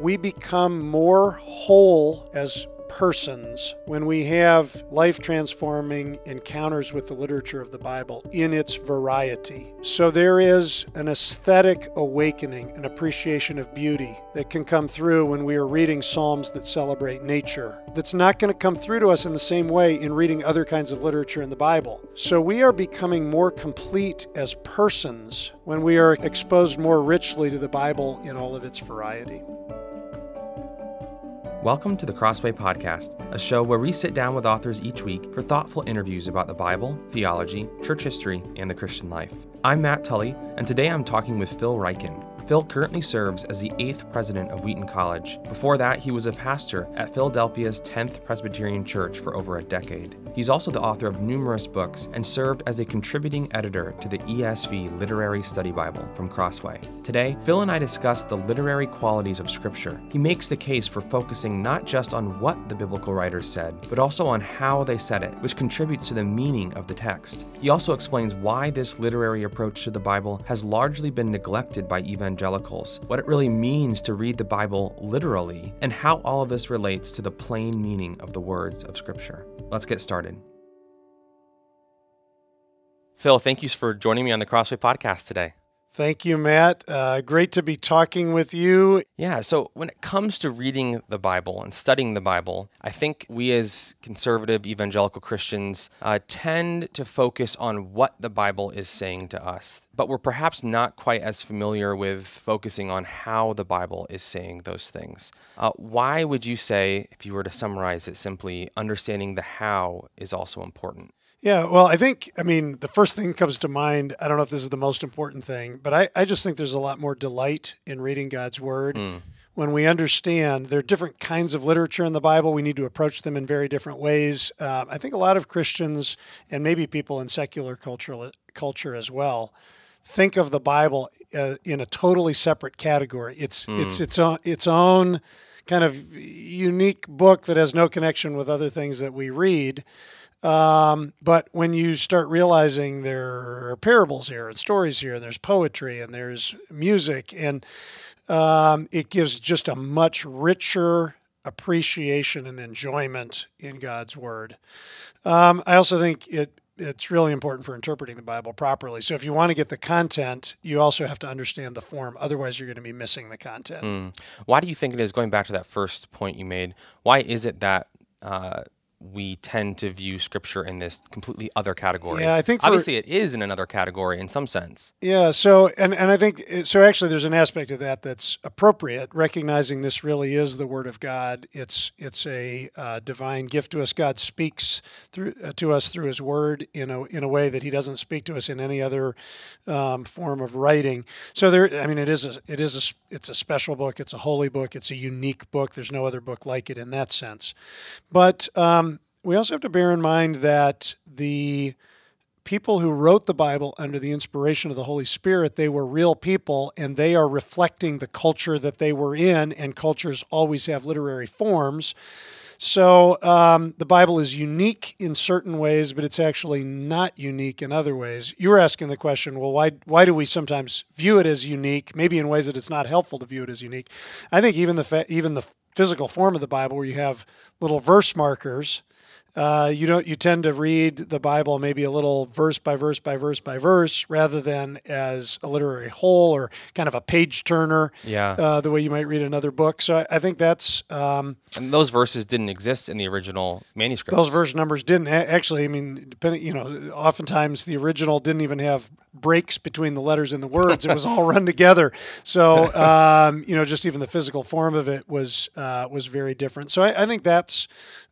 we become more whole as persons when we have life transforming encounters with the literature of the Bible in its variety. So there is an aesthetic awakening, an appreciation of beauty that can come through when we are reading Psalms that celebrate nature. That's not going to come through to us in the same way in reading other kinds of literature in the Bible. So we are becoming more complete as persons when we are exposed more richly to the Bible in all of its variety. Welcome to the Crossway Podcast, a show where we sit down with authors each week for thoughtful interviews about the Bible, theology, church history, and the Christian life. I'm Matt Tully, and today I'm talking with Phil Ryken. Phil currently serves as the eighth president of Wheaton College. Before that, he was a pastor at Philadelphia's 10th Presbyterian Church for over a decade. He's also the author of numerous books and served as a contributing editor to the ESV Literary Study Bible from Crossway. Today, Phil and I discuss the literary qualities of Scripture. He makes the case for focusing not just on what the biblical writers said, but also on how they said it, which contributes to the meaning of the text. He also explains why this literary approach to the Bible has largely been neglected by evangelicals what it really means to read the Bible literally, and how all of this relates to the plain meaning of the words of Scripture. Let's get started. Phil, thank you for joining me on the Crossway podcast today. Thank you, Matt. Uh, great to be talking with you. Yeah, so when it comes to reading the Bible and studying the Bible, I think we as conservative evangelical Christians uh, tend to focus on what the Bible is saying to us, but we're perhaps not quite as familiar with focusing on how the Bible is saying those things. Uh, why would you say, if you were to summarize it simply, understanding the how is also important? Yeah, well, I think, I mean, the first thing that comes to mind, I don't know if this is the most important thing, but I, I just think there's a lot more delight in reading God's Word. Mm. When we understand there are different kinds of literature in the Bible, we need to approach them in very different ways. Um, I think a lot of Christians and maybe people in secular culture, culture as well think of the Bible uh, in a totally separate category. It's mm. it's its own its own kind of unique book that has no connection with other things that we read. Um, but when you start realizing there are parables here and stories here, and there's poetry and there's music, and um, it gives just a much richer appreciation and enjoyment in God's Word. Um, I also think it it's really important for interpreting the Bible properly. So if you want to get the content, you also have to understand the form. Otherwise, you're going to be missing the content. Mm. Why do you think it is? Going back to that first point you made, why is it that uh, we tend to view scripture in this completely other category. Yeah, I think for, obviously it is in another category in some sense. Yeah, so and and I think so actually there's an aspect of that that's appropriate recognizing this really is the word of God. It's it's a uh, divine gift to us. God speaks through uh, to us through his word in a in a way that he doesn't speak to us in any other um, form of writing. So there I mean it is a it is a it's a special book, it's a holy book, it's a unique book. There's no other book like it in that sense. But um, we also have to bear in mind that the people who wrote the Bible under the inspiration of the Holy Spirit, they were real people and they are reflecting the culture that they were in, and cultures always have literary forms. So um, the Bible is unique in certain ways, but it's actually not unique in other ways. You were asking the question, well, why why do we sometimes view it as unique? Maybe in ways that it's not helpful to view it as unique. I think even the fa- even the physical form of the Bible, where you have little verse markers uh, you don't you tend to read the Bible maybe a little verse by verse by verse by verse rather than as a literary whole or kind of a page turner. Yeah. Uh, the way you might read another book. So I, I think that's. Um, and those verses didn't exist in the original manuscript. Those verse numbers didn't actually. I mean, depending, you know, oftentimes the original didn't even have breaks between the letters and the words. it was all run together. So um, you know, just even the physical form of it was uh, was very different. So I, I think that's.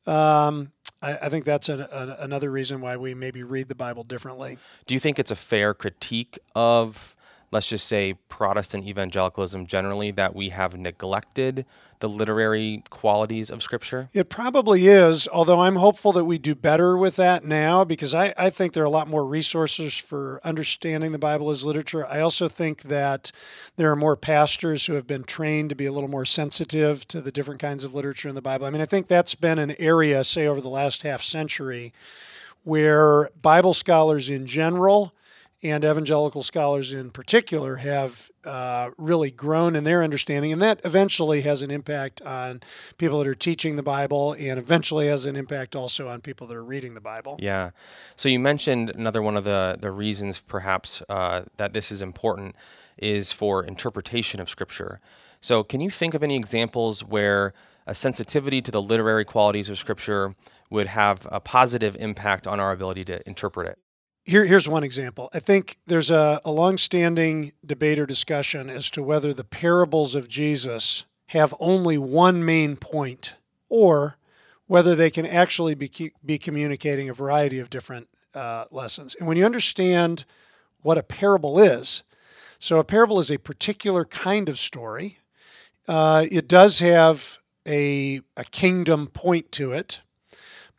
Um, I, I think that's a, another reason why we maybe read the Bible differently. Do you think it's a fair critique of, let's just say, Protestant evangelicalism generally that we have neglected the literary qualities of Scripture? It probably is, although I'm hopeful that we do better with that now because I, I think there are a lot more resources for understanding the Bible as literature. I also think that there are more pastors who have been trained to be a little more sensitive to the different kinds of literature in the Bible. I mean, I think that's been an area, say, over the last half century, where Bible scholars in general and evangelical scholars in particular have uh, really grown in their understanding, and that eventually has an impact on people that are teaching the Bible, and eventually has an impact also on people that are reading the Bible. Yeah. So you mentioned another one of the the reasons, perhaps, uh, that this is important is for interpretation of Scripture. So, can you think of any examples where a sensitivity to the literary qualities of Scripture would have a positive impact on our ability to interpret it? Here, here's one example. I think there's a, a long-standing debate or discussion as to whether the parables of Jesus have only one main point, or whether they can actually be, be communicating a variety of different uh, lessons. And when you understand what a parable is, so a parable is a particular kind of story. Uh, it does have a, a kingdom point to it.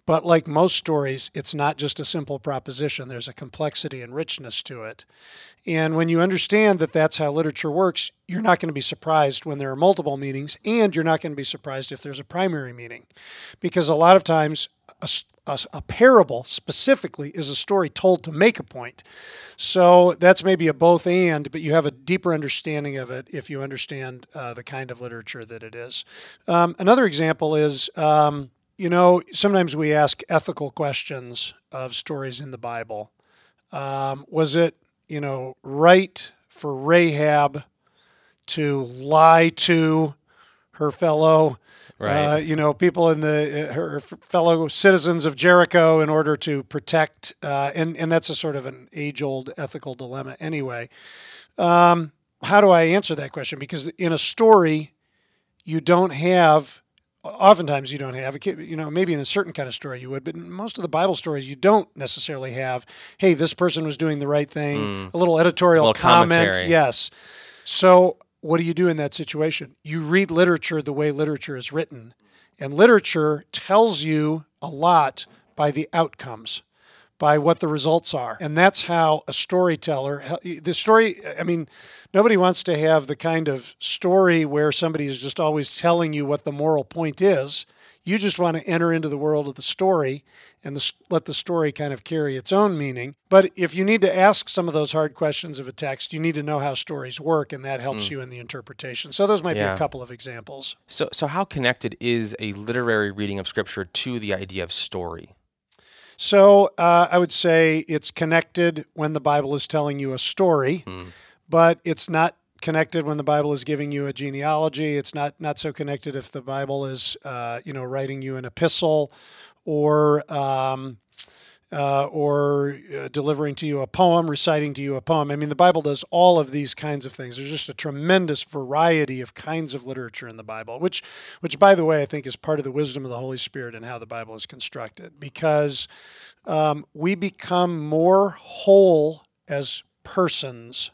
But like most stories, it's not just a simple proposition. There's a complexity and richness to it. And when you understand that that's how literature works, you're not going to be surprised when there are multiple meanings, and you're not going to be surprised if there's a primary meaning. Because a lot of times, a, a, a, parable specifically is a story told to make a point. So that's maybe a both and, but you have a deeper understanding of it if you understand uh, the kind of literature that it is. Um, another example is. Um, you know, sometimes we ask ethical questions of stories in the Bible. Um, was it, you know, right for Rahab to lie to her fellow, right. uh, you know, people in the uh, her fellow citizens of Jericho in order to protect, uh, and and that's a sort of an age old ethical dilemma anyway. Um, how do I answer that question? Because in a story, you don't have oftentimes you don't have a you know maybe in a certain kind of story you would but in most of the bible stories you don't necessarily have hey this person was doing the right thing mm. a little editorial a little comment commentary. yes so what do you do in that situation you read literature the way literature is written and literature tells you a lot by the outcomes by what the results are and that's how a storyteller the story i mean nobody wants to have the kind of story where somebody is just always telling you what the moral point is. You just want to enter into the world of the story and the, let the story kind of carry its own meaning. But if you need to ask some of those hard questions of a text, you need to know how stories work, and that helps mm. you in the interpretation. So those might yeah. be a couple of examples. So, so how connected is a literary reading of Scripture to the idea of story? So uh, I would say it's connected when the Bible is telling you a story. Mm but it's not connected when the Bible is giving you a genealogy. It's not not so connected if the Bible is uh, you know writing you an epistle or um, uh, or uh, delivering to you a poem, reciting to you a poem. I mean, the Bible does all of these kinds of things. There's just a tremendous variety of kinds of literature in the Bible, which, which, by the way, I think is part of the wisdom of the Holy Spirit and how the Bible is constructed, because um, we become more whole as persons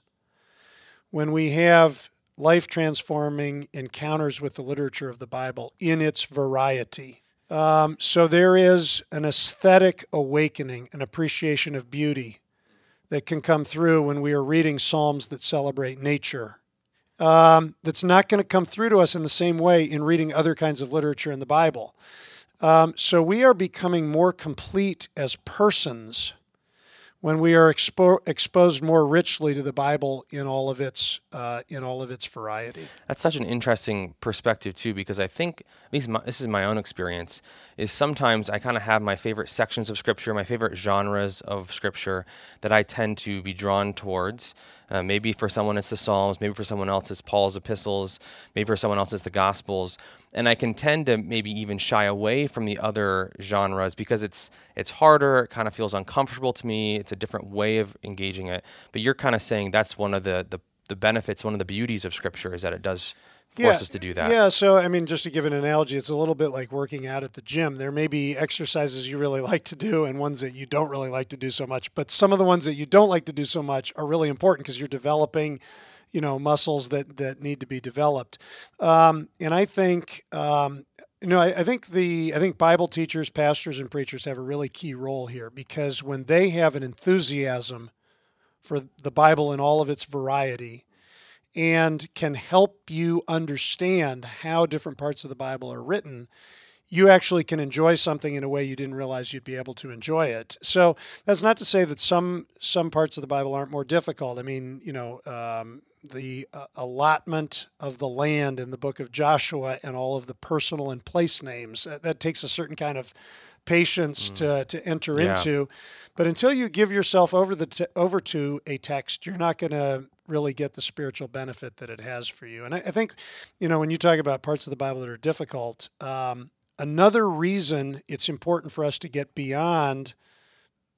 when we have life transforming encounters with the literature of the Bible in its variety. Um, so there is an aesthetic awakening, an appreciation of beauty that can come through when we are reading Psalms that celebrate nature. Um, that's not going to come through to us in the same way in reading other kinds of literature in the Bible. Um, so we are becoming more complete as persons when we are expo- exposed more richly to the Bible in all of its uh, in all of its variety. That's such an interesting perspective too, because I think at least my, this is my own experience. Is sometimes I kind of have my favorite sections of Scripture, my favorite genres of Scripture that I tend to be drawn towards. Uh, maybe for someone it's the Psalms, maybe for someone else it's Paul's epistles, maybe for someone else it's the Gospels, and I can tend to maybe even shy away from the other genres because it's it's harder. It kind of feels uncomfortable to me. It's a different way of engaging it. But you're kind of saying that's one of the the, the benefits, one of the beauties of Scripture is that it does force yeah, us to do that. Yeah. So, I mean, just to give an analogy, it's a little bit like working out at the gym. There may be exercises you really like to do and ones that you don't really like to do so much. But some of the ones that you don't like to do so much are really important because you're developing, you know, muscles that, that need to be developed. Um, and I think, um, you know, I, I think the I think Bible teachers, pastors, and preachers have a really key role here because when they have an enthusiasm for the Bible in all of its variety, and can help you understand how different parts of the Bible are written, you actually can enjoy something in a way you didn't realize you'd be able to enjoy it. So that's not to say that some some parts of the Bible aren't more difficult. I mean, you know, um, the uh, allotment of the land in the book of Joshua and all of the personal and place names that, that takes a certain kind of patience mm. to, to enter yeah. into. But until you give yourself over the t- over to a text, you're not going to really get the spiritual benefit that it has for you. And I, I, think, you know, when you talk about parts of the Bible that are difficult, um, another reason it's important for us to get beyond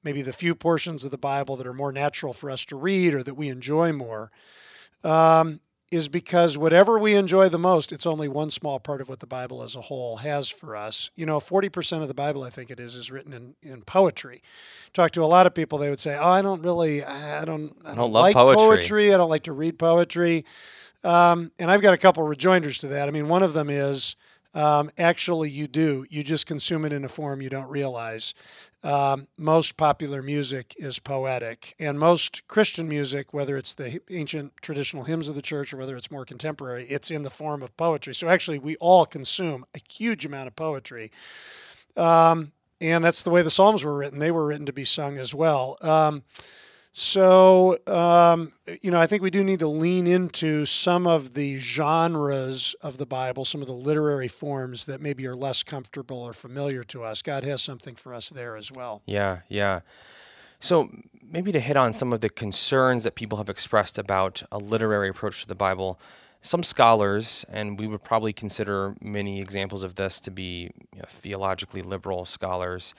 maybe the few portions of the Bible that are more natural for us to read or that we enjoy more um, is because whatever we enjoy the most, it's only one small part of what the Bible as a whole has for us. You know, 40% of the Bible, I think it is, is written in, in poetry. Talk to a lot of people, they would say, Oh, I don't really, I don't, I don't, I don't like poetry. poetry. I don't like to read poetry. Um, and I've got a couple rejoinders to that. I mean, one of them is um, actually you do. You just consume it in a form you don't realize um, most popular music is poetic. And most Christian music, whether it's the ancient traditional hymns of the church or whether it's more contemporary, it's in the form of poetry. So actually, we all consume a huge amount of poetry. Um, and that's the way the Psalms were written. They were written to be sung as well. Um, so, um, you know, I think we do need to lean into some of the genres of the Bible, some of the literary forms that maybe are less comfortable or familiar to us. God has something for us there as well. Yeah, yeah. So, maybe to hit on some of the concerns that people have expressed about a literary approach to the Bible, some scholars, and we would probably consider many examples of this to be you know, theologically liberal scholars,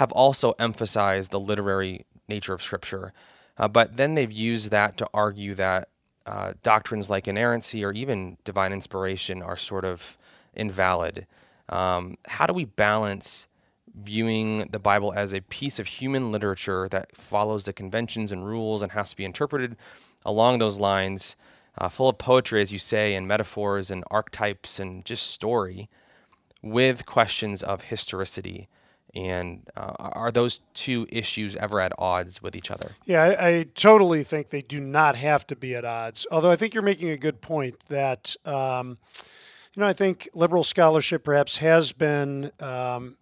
have also emphasized the literary nature of Scripture. Uh, but then they've used that to argue that uh, doctrines like inerrancy or even divine inspiration are sort of invalid. Um, how do we balance viewing the Bible as a piece of human literature that follows the conventions and rules and has to be interpreted along those lines, uh, full of poetry, as you say, and metaphors and archetypes and just story, with questions of historicity? And uh, are those two issues ever at odds with each other? Yeah, I, I, totally think they do not have to be at odds. Although I think you're making a good point that, um, you know, I think liberal scholarship perhaps has been, um,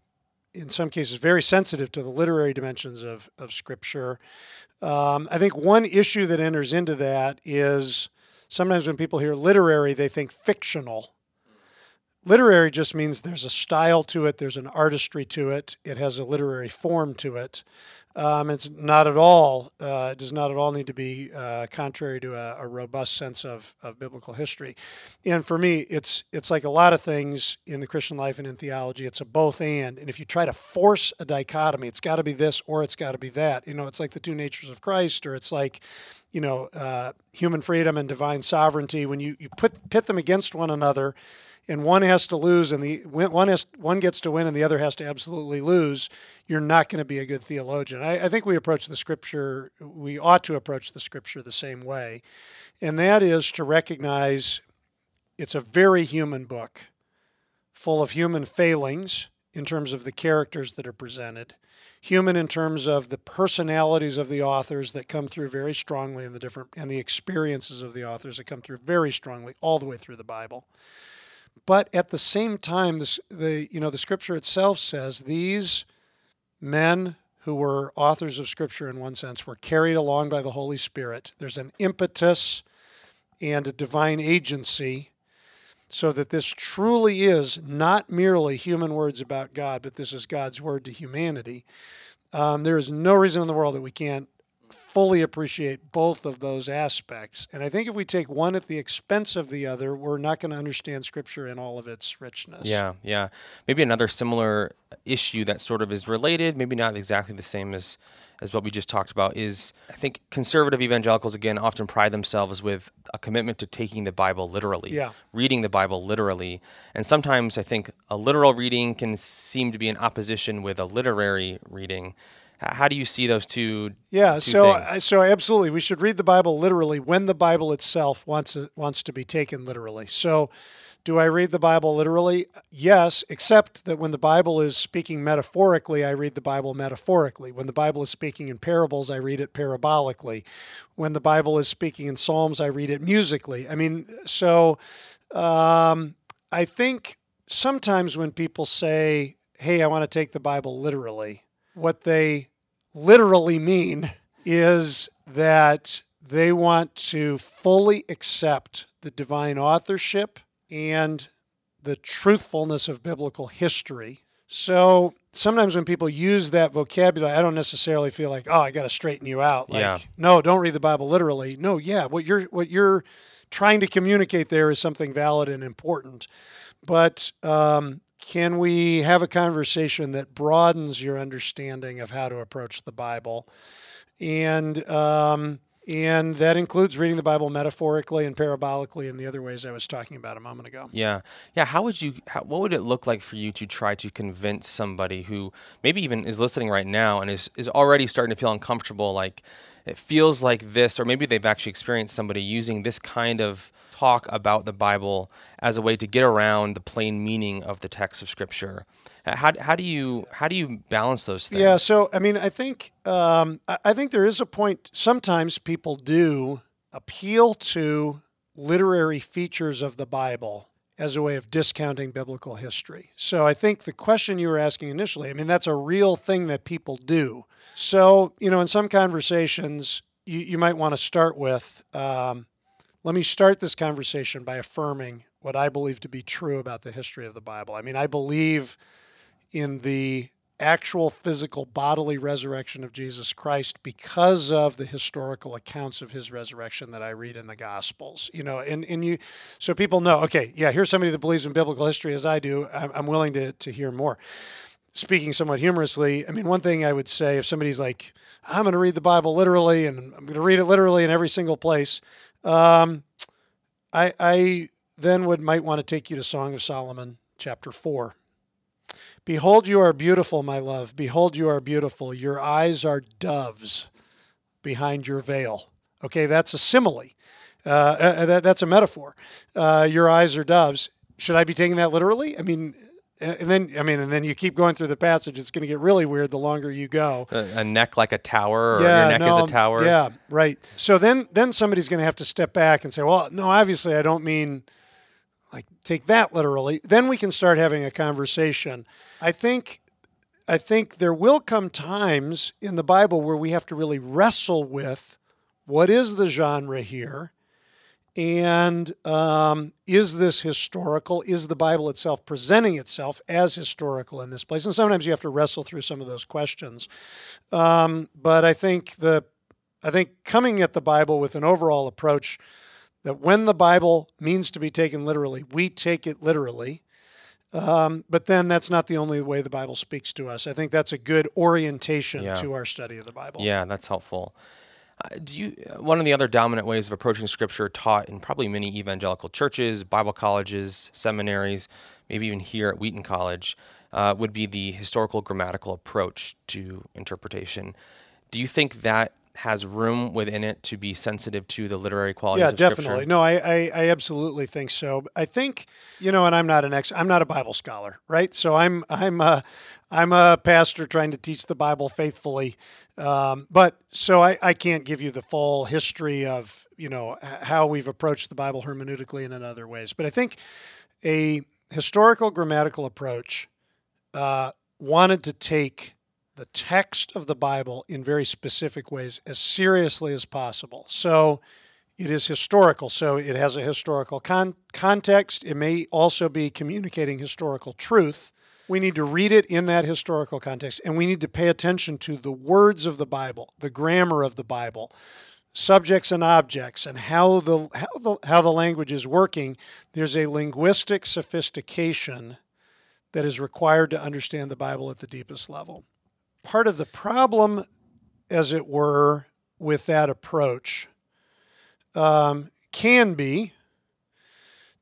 in some cases, very sensitive to the literary dimensions of, of Scripture. Um, I think one issue that enters into that is sometimes when people hear literary, they think fictional Literary just means there's a style to it, there's an artistry to it, it has a literary form to it. Um, it's not at all, uh, it does not at all need to be uh, contrary to a, a, robust sense of, of biblical history. And for me, it's, it's like a lot of things in the Christian life and in theology, it's a both and. And if you try to force a dichotomy, it's got to be this or it's got to be that. You know, it's like the two natures of Christ, or it's like, you know, uh, human freedom and divine sovereignty. When you, you put, pit them against one another, and one has to lose and the one has one gets to win and the other has to absolutely lose, you're not going to be a good theologian. I, I, think we approach the scripture, we ought to approach the scripture the same way, and that is to recognize it's a very human book, full of human failings in terms of the characters that are presented, human in terms of the personalities of the authors that come through very strongly in the different and the experiences of the authors that come through very strongly all the way through the Bible. But at the same time, this, the, you know, the scripture itself says these men who were authors of scripture in one sense were carried along by the Holy Spirit. There's an impetus and a divine agency so that this truly is not merely human words about God, but this is God's word to humanity. Um, there is no reason in the world that we can't fully appreciate both of those aspects. And I think if we take one at the expense of the other, we're not going to understand Scripture in all of its richness. Yeah, yeah. Maybe another similar issue that sort of is related, maybe not exactly the same as as what we just talked about is I think conservative evangelicals again often pride themselves with a commitment to taking the Bible literally, yeah. reading the Bible literally. And sometimes I think a literal reading can seem to be in opposition with a literary reading. How do you see those two? Yeah, two so things? so absolutely, we should read the Bible literally when the Bible itself wants wants to be taken literally. So, do I read the Bible literally? Yes, except that when the Bible is speaking metaphorically, I read the Bible metaphorically. When the Bible is speaking in parables, I read it parabolically. When the Bible is speaking in psalms, I read it musically. I mean, so um, I think sometimes when people say, hey, I want to take the Bible literally, what they literally mean is that they want to fully accept the divine authorship and the truthfulness of biblical history. So sometimes when people use that vocabulary, I don't necessarily feel like, oh, I got to straighten you out. Like, Yeah. no, don't read the Bible literally. No, yeah, what you're what you're trying to communicate there is something valid and important. But um, can we have a conversation that broadens your understanding of how to approach the Bible? And um, and that includes reading the Bible metaphorically and parabolically in the other ways I was talking about a moment ago. Yeah, yeah. How would you? How, what would it look like for you to try to convince somebody who maybe even is listening right now and is is already starting to feel uncomfortable? Like it feels like this, or maybe they've actually experienced somebody using this kind of talk about the Bible as a way to get around the plain meaning of the text of Scripture. How, how do you how do you balance those things? Yeah, so I mean, I think um, I think there is a point. Sometimes people do appeal to literary features of the Bible as a way of discounting biblical history. So I think the question you were asking initially, I mean, that's a real thing that people do. So you know, in some conversations, you, you might want to start with. Um, let me start this conversation by affirming what I believe to be true about the history of the Bible. I mean, I believe in the actual physical bodily resurrection of Jesus Christ because of the historical accounts of his resurrection that I read in the gospels you know and, and you so people know okay yeah here's somebody that believes in biblical history as I do. I'm, willing to, to hear more. Speaking somewhat humorously I mean one thing I would say if somebody's like I'm going to read the Bible literally and I'm going to read it literally in every single place um, I, I then would might want to take you to Song of Solomon chapter 4 Behold, you are beautiful, my love. Behold, you are beautiful. Your eyes are doves behind your veil. Okay, that's a simile. Uh, uh, that, that's a metaphor. Uh, your eyes are doves. Should I be taking that literally? I mean, and then I mean, and then you keep going through the passage. It's going to get really weird the longer you go. A, a neck like a tower, or your neck is a tower. Yeah, right. So then, then somebody's going to have to step back and say, "Well, no, obviously, I don't mean take that literally." Then we can start having a conversation. I think, I think there will come times in the Bible where we have to really wrestle with what is the genre here, and um, is this historical? Is the Bible itself presenting itself as historical in this place? And sometimes you have to wrestle through some of those questions. Um, but I think the I think coming at the Bible with an overall approach that when the Bible means to be taken literally, we take it literally. Um, but then that's not the only way the Bible speaks to us. I think that's a good orientation Yeah. to our study of the Bible. Yeah, that's helpful. Uh, do you uh, one of the other dominant ways of approaching scripture taught in probably many evangelical churches, Bible colleges, seminaries, maybe even here at Wheaton College, uh, would be the historical grammatical approach to interpretation. Do you think that has room within it to be sensitive to the literary qualities Yeah, of scripture? definitely. No, I, I, I absolutely think so. I think you know, and I'm not an ex, I'm not a Bible scholar, right? So I'm I'm a, I'm a pastor trying to teach the Bible faithfully, um, but so I, I can't give you the full history of you know how we've approached the Bible hermeneutically and in other ways. But I think a historical grammatical approach uh, wanted to take the text of the Bible in very specific ways as seriously as possible. So it is historical, so it has a historical con- context. It may also be communicating historical truth. We need to read it in that historical context, and we need to pay attention to the words of the Bible, the grammar of the Bible, subjects and objects, and how the how the, how the language is working. There's a linguistic sophistication that is required to understand the Bible at the deepest level. Part of the problem, as it were, with that approach um, can be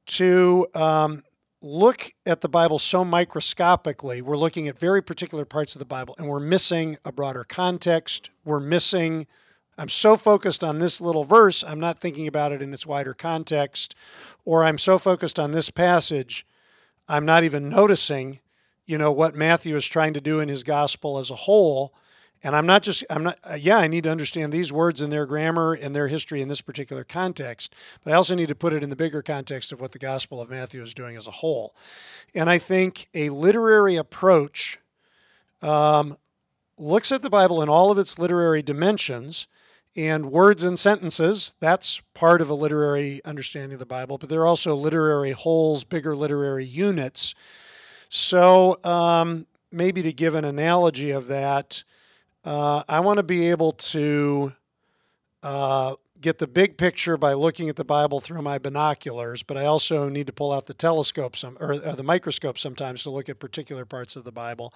to um, look at the Bible so microscopically. We're looking at very particular parts of the Bible and we're missing a broader context. We're missing, I'm so focused on this little verse, I'm not thinking about it in its wider context. Or I'm so focused on this passage, I'm not even noticing, you know, what Matthew is trying to do in his gospel as a whole. And I'm not just, I'm not, uh, yeah, I need to understand these words and their grammar and their history in this particular context, but I also need to put it in the bigger context of what the Gospel of Matthew is doing as a whole. And I think a literary approach um, looks at the Bible in all of its literary dimensions and words and sentences. That's part of a literary understanding of the Bible, but there are also literary wholes, bigger literary units. So, um, maybe to give an analogy of that, uh, I want to be able to uh, get the big picture by looking at the Bible through my binoculars, but I also need to pull out the telescope some or, or the microscope sometimes to look at particular parts of the Bible.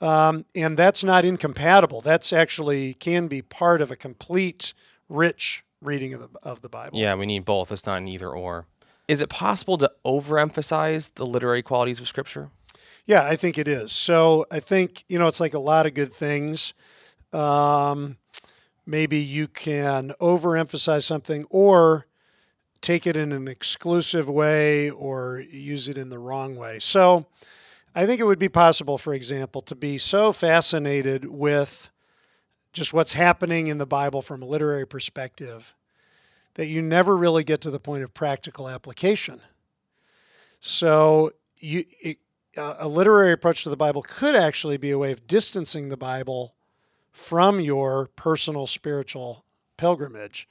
Um, and that's not incompatible. That's actually can be part of a complete, rich reading of the, of the Bible. Yeah, we need both. It's not an either or. Is it possible to overemphasize the literary qualities of Scripture? Yeah, I think it is. So I think, you know, it's like a lot of good things. Um, maybe you can overemphasize something or take it in an exclusive way or use it in the wrong way. So I think it would be possible, for example, to be so fascinated with just what's happening in the Bible from a literary perspective that you never really get to the point of practical application. So you, it, a literary approach to the Bible could actually be a way of distancing the Bible from your personal spiritual pilgrimage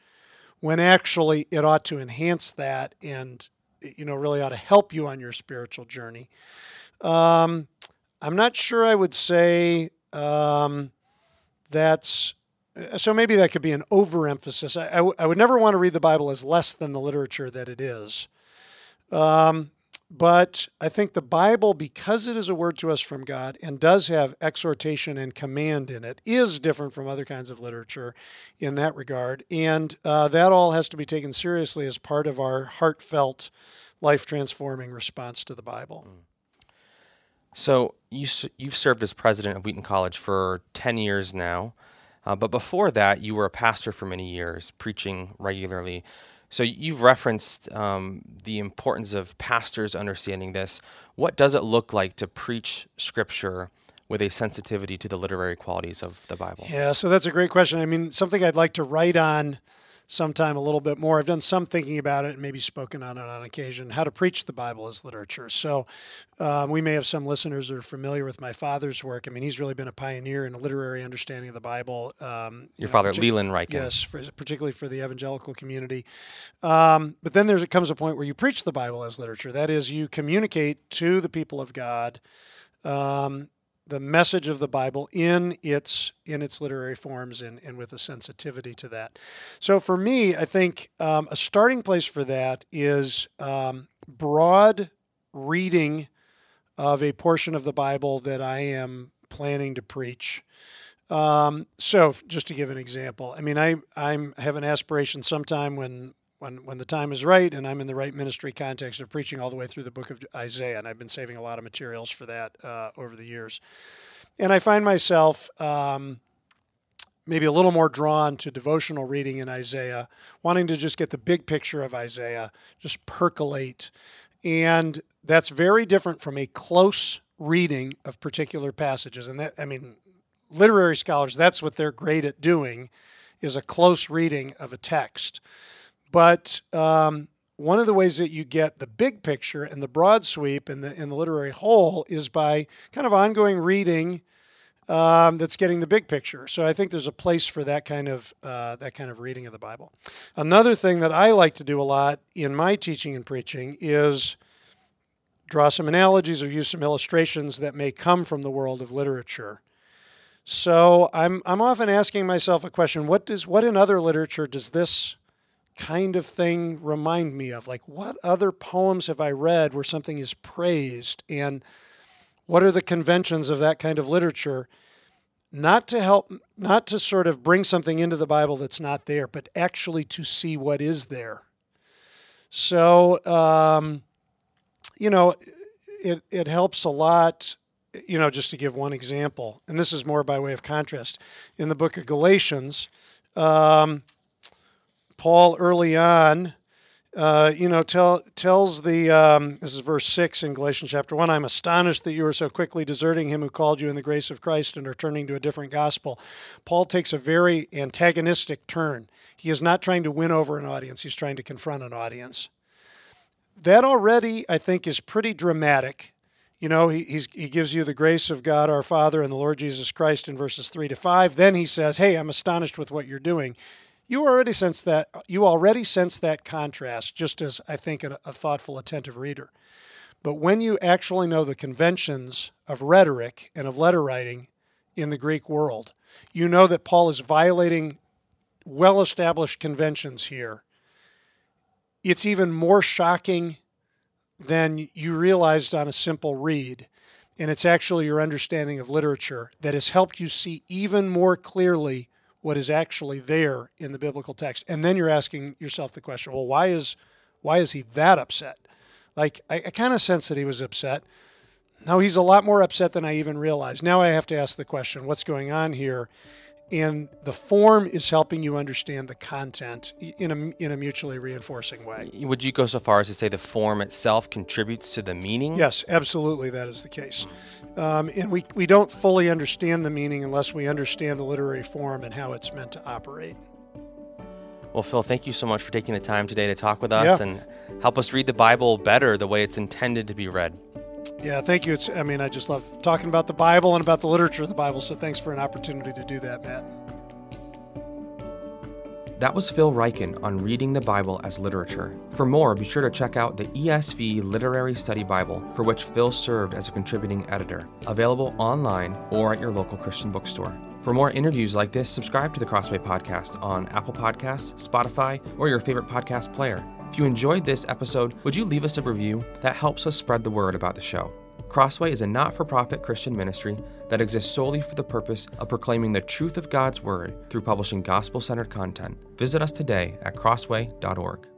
when actually it ought to enhance that and you know really ought to help you on your spiritual journey. Um, i'm not sure i would say um, that's so maybe that could be an overemphasis. I, I, w- I would never want to read the bible as less than the literature that it is. Um, but I think the Bible, because it is a word to us from God and does have exhortation and command in it, is different from other kinds of literature in that regard. And uh, that all has to be taken seriously as part of our heartfelt, life transforming response to the Bible. So you, you've served as president of Wheaton College for 10 years now. Uh, but before that, you were a pastor for many years, preaching regularly. So you've referenced um, the importance of pastors understanding this. What does it look like to preach scripture with a sensitivity to the literary qualities of the Bible? Yeah, so that's a great question. I mean, something I'd like to write on sometime a little bit more. I've done some thinking about it and maybe spoken on it on occasion. How to preach the Bible as literature. So um, we may have some listeners that are familiar with my father's work. I mean, he's really been a pioneer in a literary understanding of the Bible. Um, Your you father, Leland Ryken. Yes, for, particularly for the evangelical community. Um, but then there's it comes a point where you preach the Bible as literature. That is, you communicate to the people of God um, the message of the Bible in its in its literary forms and, and with a sensitivity to that. So for me, I think um, a starting place for that is um, broad reading of a portion of the Bible that I am planning to preach. Um, so just to give an example, I mean, I I'm have an aspiration sometime when when when the time is right and I'm in the right ministry context of preaching all the way through the book of Isaiah, and I've been saving a lot of materials for that uh, over the years, and I find myself. Um, maybe a little more drawn to devotional reading in Isaiah, wanting to just get the big picture of Isaiah, just percolate. And that's very different from a close reading of particular passages. And that, I mean, literary scholars, that's what they're great at doing, is a close reading of a text. But um, one of the ways that you get the big picture and the broad sweep and the, in the literary whole is by kind of ongoing reading um, that's getting the big picture. So I think there's a place for that kind of uh, that kind of reading of the Bible. Another thing that I like to do a lot in my teaching and preaching is draw some analogies or use some illustrations that may come from the world of literature. So I'm I'm often asking myself a question: What does what in other literature does this kind of thing remind me of? Like, what other poems have I read where something is praised? And what are the conventions of that kind of literature? Not to help, not to sort of bring something into the Bible that's not there, but actually to see what is there. So, um, you know, it, it helps a lot, you know, just to give one example, and this is more by way of contrast. In the book of Galatians, um, Paul early on uh, you know, tell, tells the, um, this is verse 6 in Galatians chapter 1, I'm astonished that you are so quickly deserting him who called you in the grace of Christ and are turning to a different gospel. Paul takes a very antagonistic turn. He is not trying to win over an audience, he's trying to confront an audience. That already, I think, is pretty dramatic. You know, he, he gives you the grace of God our Father and the Lord Jesus Christ in verses 3 to 5. Then he says, Hey, I'm astonished with what you're doing you already sense that you already sense that contrast just as i think a, a, thoughtful attentive reader. But when you actually know the conventions of rhetoric and of letter writing in the greek world you know that paul is violating well established conventions here. It's even more shocking than you realized on a simple read and it's actually your understanding of literature that has helped you see even more clearly what is actually there in the biblical text. And then you're asking yourself the question, well, why is why is he that upset? Like I, I kind of sense that he was upset. Now he's a lot more upset than I even realized. Now I have to ask the question, what's going on here? And the form is helping you understand the content in a, in a mutually reinforcing way. Would you go so far as to say the form itself contributes to the meaning? Yes, absolutely, that is the case. Um, and we, we don't fully understand the meaning unless we understand the literary form and how it's meant to operate. Well, Phil, thank you so much for taking the time today to talk with us yeah. and help us read the Bible better the way it's intended to be read. Yeah, thank you. It's, I mean, I just love talking about the Bible and about the literature of the Bible. So thanks for an opportunity to do that, Matt. That was Phil Ryken on reading the Bible as literature. For more, be sure to check out the ESV Literary Study Bible, for which Phil served as a contributing editor, available online or at your local Christian bookstore. For more interviews like this, subscribe to the Crossway Podcast on Apple Podcasts, Spotify, or your favorite podcast player. If you enjoyed this episode, would you leave us a review? That helps us spread the word about the show. Crossway is a not for profit Christian ministry that exists solely for the purpose of proclaiming the truth of God's Word through publishing gospel centered content. Visit us today at crossway.org.